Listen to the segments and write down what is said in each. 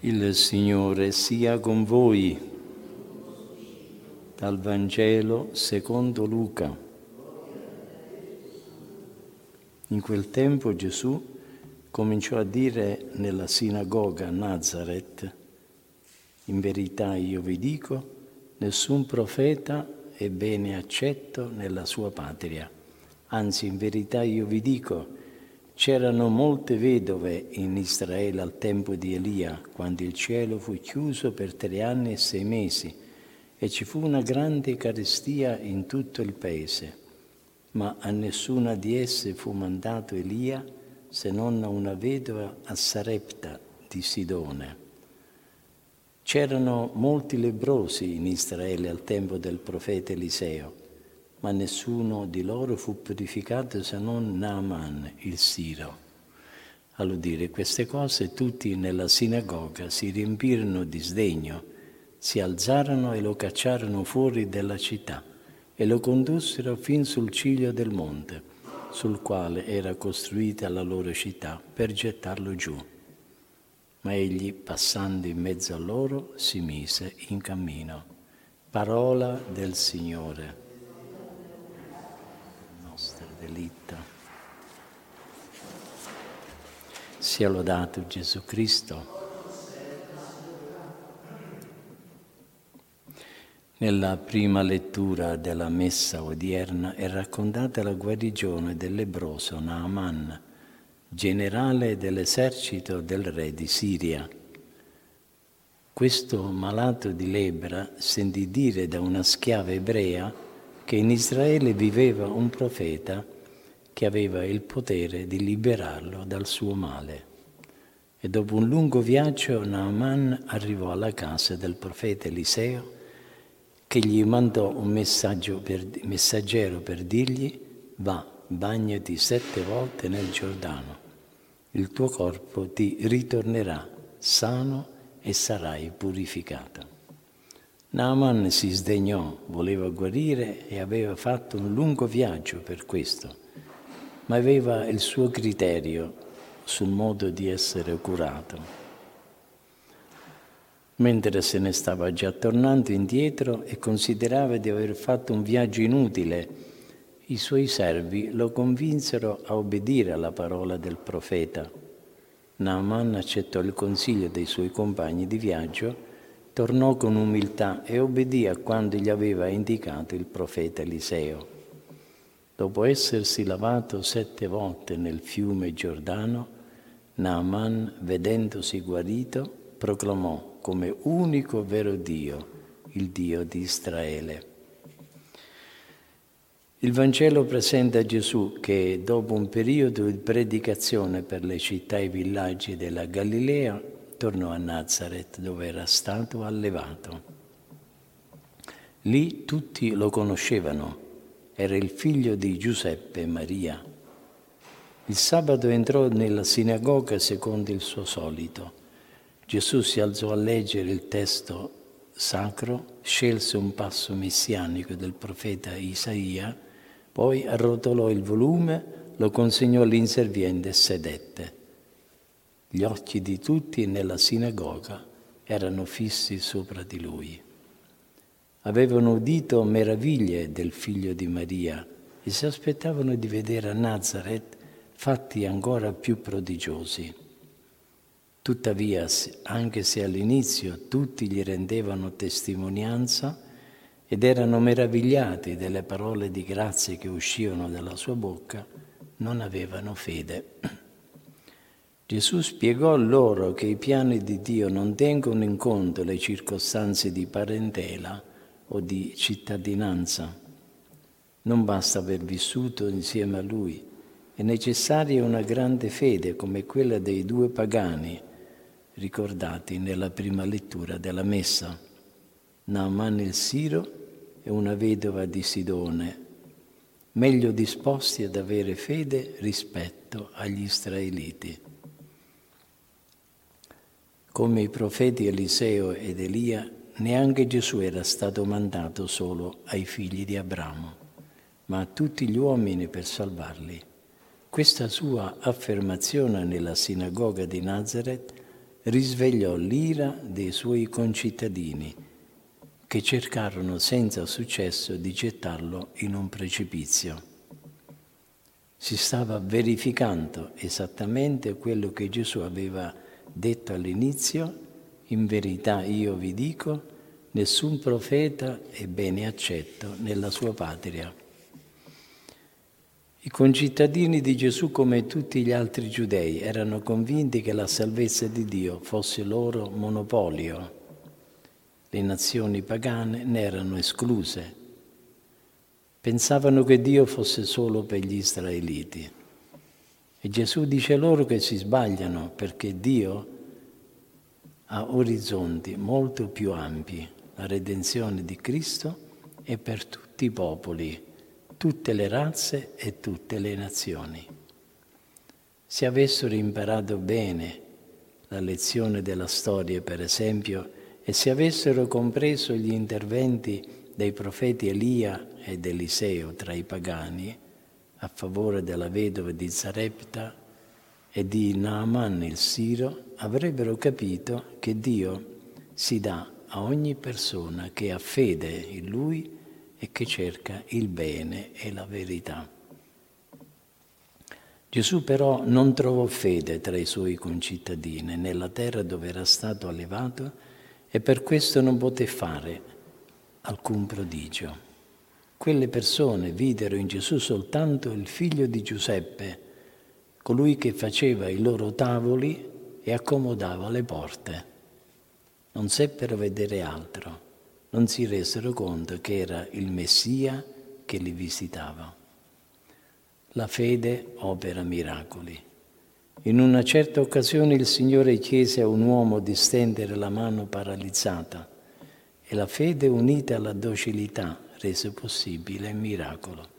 Il Signore sia con voi. Dal Vangelo secondo Luca. In quel tempo Gesù cominciò a dire nella sinagoga a Nazareth, in verità io vi dico, nessun profeta è bene accetto nella sua patria. Anzi, in verità io vi dico, C'erano molte vedove in Israele al tempo di Elia, quando il cielo fu chiuso per tre anni e sei mesi, e ci fu una grande carestia in tutto il paese. Ma a nessuna di esse fu mandato Elia, se non a una vedova a Sarepta di Sidone. C'erano molti lebrosi in Israele al tempo del profeta Eliseo ma nessuno di loro fu purificato se non Naaman, il Siro. All'udire queste cose tutti nella sinagoga si riempirono di sdegno, si alzarono e lo cacciarono fuori della città e lo condussero fin sul ciglio del monte, sul quale era costruita la loro città, per gettarlo giù. Ma egli, passando in mezzo a loro, si mise in cammino. Parola del Signore delitto. Sia lodato Gesù Cristo. Nella prima lettura della messa odierna è raccontata la guarigione del lebroso Naaman, generale dell'esercito del re di Siria. Questo malato di lebbra sentì dire da una schiava ebrea che in Israele viveva un profeta che aveva il potere di liberarlo dal suo male. E dopo un lungo viaggio Naaman arrivò alla casa del profeta Eliseo che gli mandò un per, messaggero per dirgli va, bagnati sette volte nel Giordano, il tuo corpo ti ritornerà sano e sarai purificato. Naaman si sdegnò, voleva guarire e aveva fatto un lungo viaggio per questo ma aveva il suo criterio sul modo di essere curato. Mentre se ne stava già tornando indietro e considerava di aver fatto un viaggio inutile, i suoi servi lo convinsero a obbedire alla parola del profeta. Naaman accettò il consiglio dei suoi compagni di viaggio, tornò con umiltà e obbedì a quanto gli aveva indicato il profeta Eliseo. Dopo essersi lavato sette volte nel fiume Giordano, Naaman, vedendosi guarito, proclamò come unico vero Dio, il Dio di Israele. Il Vangelo presenta Gesù che dopo un periodo di predicazione per le città e i villaggi della Galilea tornò a Nazareth dove era stato allevato. Lì tutti lo conoscevano era il figlio di Giuseppe e Maria. Il sabato entrò nella sinagoga secondo il suo solito. Gesù si alzò a leggere il testo sacro, scelse un passo messianico del profeta Isaia, poi arrotolò il volume, lo consegnò all'inserviente e sedette. Gli occhi di tutti nella sinagoga erano fissi sopra di lui avevano udito meraviglie del figlio di Maria e si aspettavano di vedere a Nazareth fatti ancora più prodigiosi. Tuttavia, anche se all'inizio tutti gli rendevano testimonianza ed erano meravigliati delle parole di grazia che uscivano dalla sua bocca, non avevano fede. Gesù spiegò loro che i piani di Dio non tengono in conto le circostanze di parentela, o di cittadinanza. Non basta aver vissuto insieme a Lui, è necessaria una grande fede come quella dei due pagani ricordati nella prima lettura della Messa. Naaman il Siro e una vedova di Sidone, meglio disposti ad avere fede rispetto agli israeliti. Come i profeti Eliseo ed Elia neanche Gesù era stato mandato solo ai figli di Abramo, ma a tutti gli uomini per salvarli. Questa sua affermazione nella sinagoga di Nazareth risvegliò l'ira dei suoi concittadini che cercarono senza successo di gettarlo in un precipizio. Si stava verificando esattamente quello che Gesù aveva detto all'inizio, in verità io vi dico, nessun profeta è bene accetto nella sua patria. I concittadini di Gesù, come tutti gli altri giudei, erano convinti che la salvezza di Dio fosse loro monopolio. Le nazioni pagane ne erano escluse. Pensavano che Dio fosse solo per gli israeliti. Gesù dice loro che si sbagliano perché Dio ha orizzonti molto più ampi. La redenzione di Cristo è per tutti i popoli tutte le razze e tutte le nazioni. Se avessero imparato bene la lezione della storia, per esempio, e se avessero compreso gli interventi dei profeti Elia ed Eliseo tra i pagani a favore della vedova di Zarepta e di Naaman il Siro, avrebbero capito che Dio si dà a ogni persona che ha fede in Lui e che cerca il bene e la verità. Gesù però non trovò fede tra i suoi concittadini nella terra dove era stato allevato e per questo non poté fare alcun prodigio. Quelle persone videro in Gesù soltanto il figlio di Giuseppe, colui che faceva i loro tavoli e accomodava le porte. Non seppero vedere altro non si resero conto che era il Messia che li visitava. La fede opera miracoli. In una certa occasione il Signore chiese a un uomo di stendere la mano paralizzata e la fede unita alla docilità rese possibile il miracolo.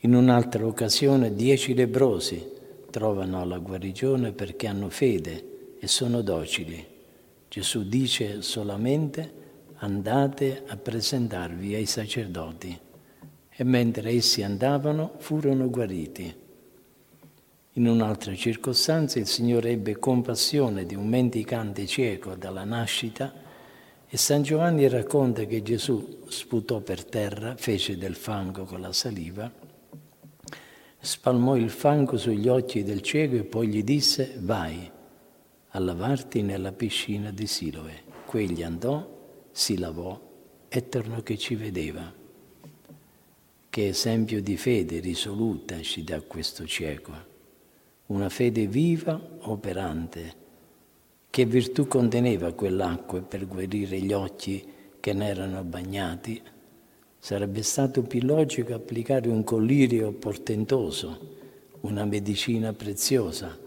In un'altra occasione dieci lebrosi trovano la guarigione perché hanno fede e sono docili. Gesù dice solamente andate a presentarvi ai sacerdoti. E mentre essi andavano furono guariti. In un'altra circostanza il Signore ebbe compassione di un mendicante cieco dalla nascita e San Giovanni racconta che Gesù sputò per terra, fece del fango con la saliva, spalmò il fango sugli occhi del cieco e poi gli disse vai a lavarti nella piscina di Siloe. Quegli andò si lavò e tornò che ci vedeva. Che esempio di fede risoluta ci dà questo cieco. Una fede viva, operante. Che virtù conteneva quell'acqua per guarire gli occhi che ne erano bagnati? Sarebbe stato più logico applicare un collirio portentoso, una medicina preziosa,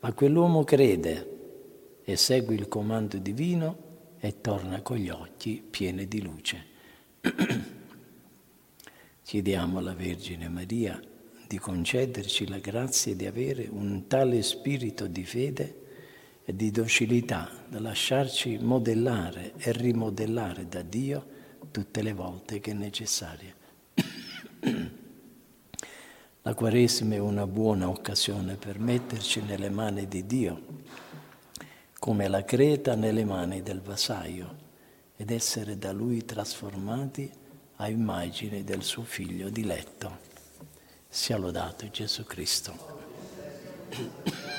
ma quell'uomo crede e segue il comando divino e torna con gli occhi pieni di luce. Chiediamo alla Vergine Maria di concederci la grazia di avere un tale spirito di fede e di docilità da lasciarci modellare e rimodellare da Dio tutte le volte che è necessario. La Quaresima è una buona occasione per metterci nelle mani di Dio come la creta nelle mani del vasaio ed essere da lui trasformati a immagine del suo figlio diletto. Sia lodato Gesù Cristo.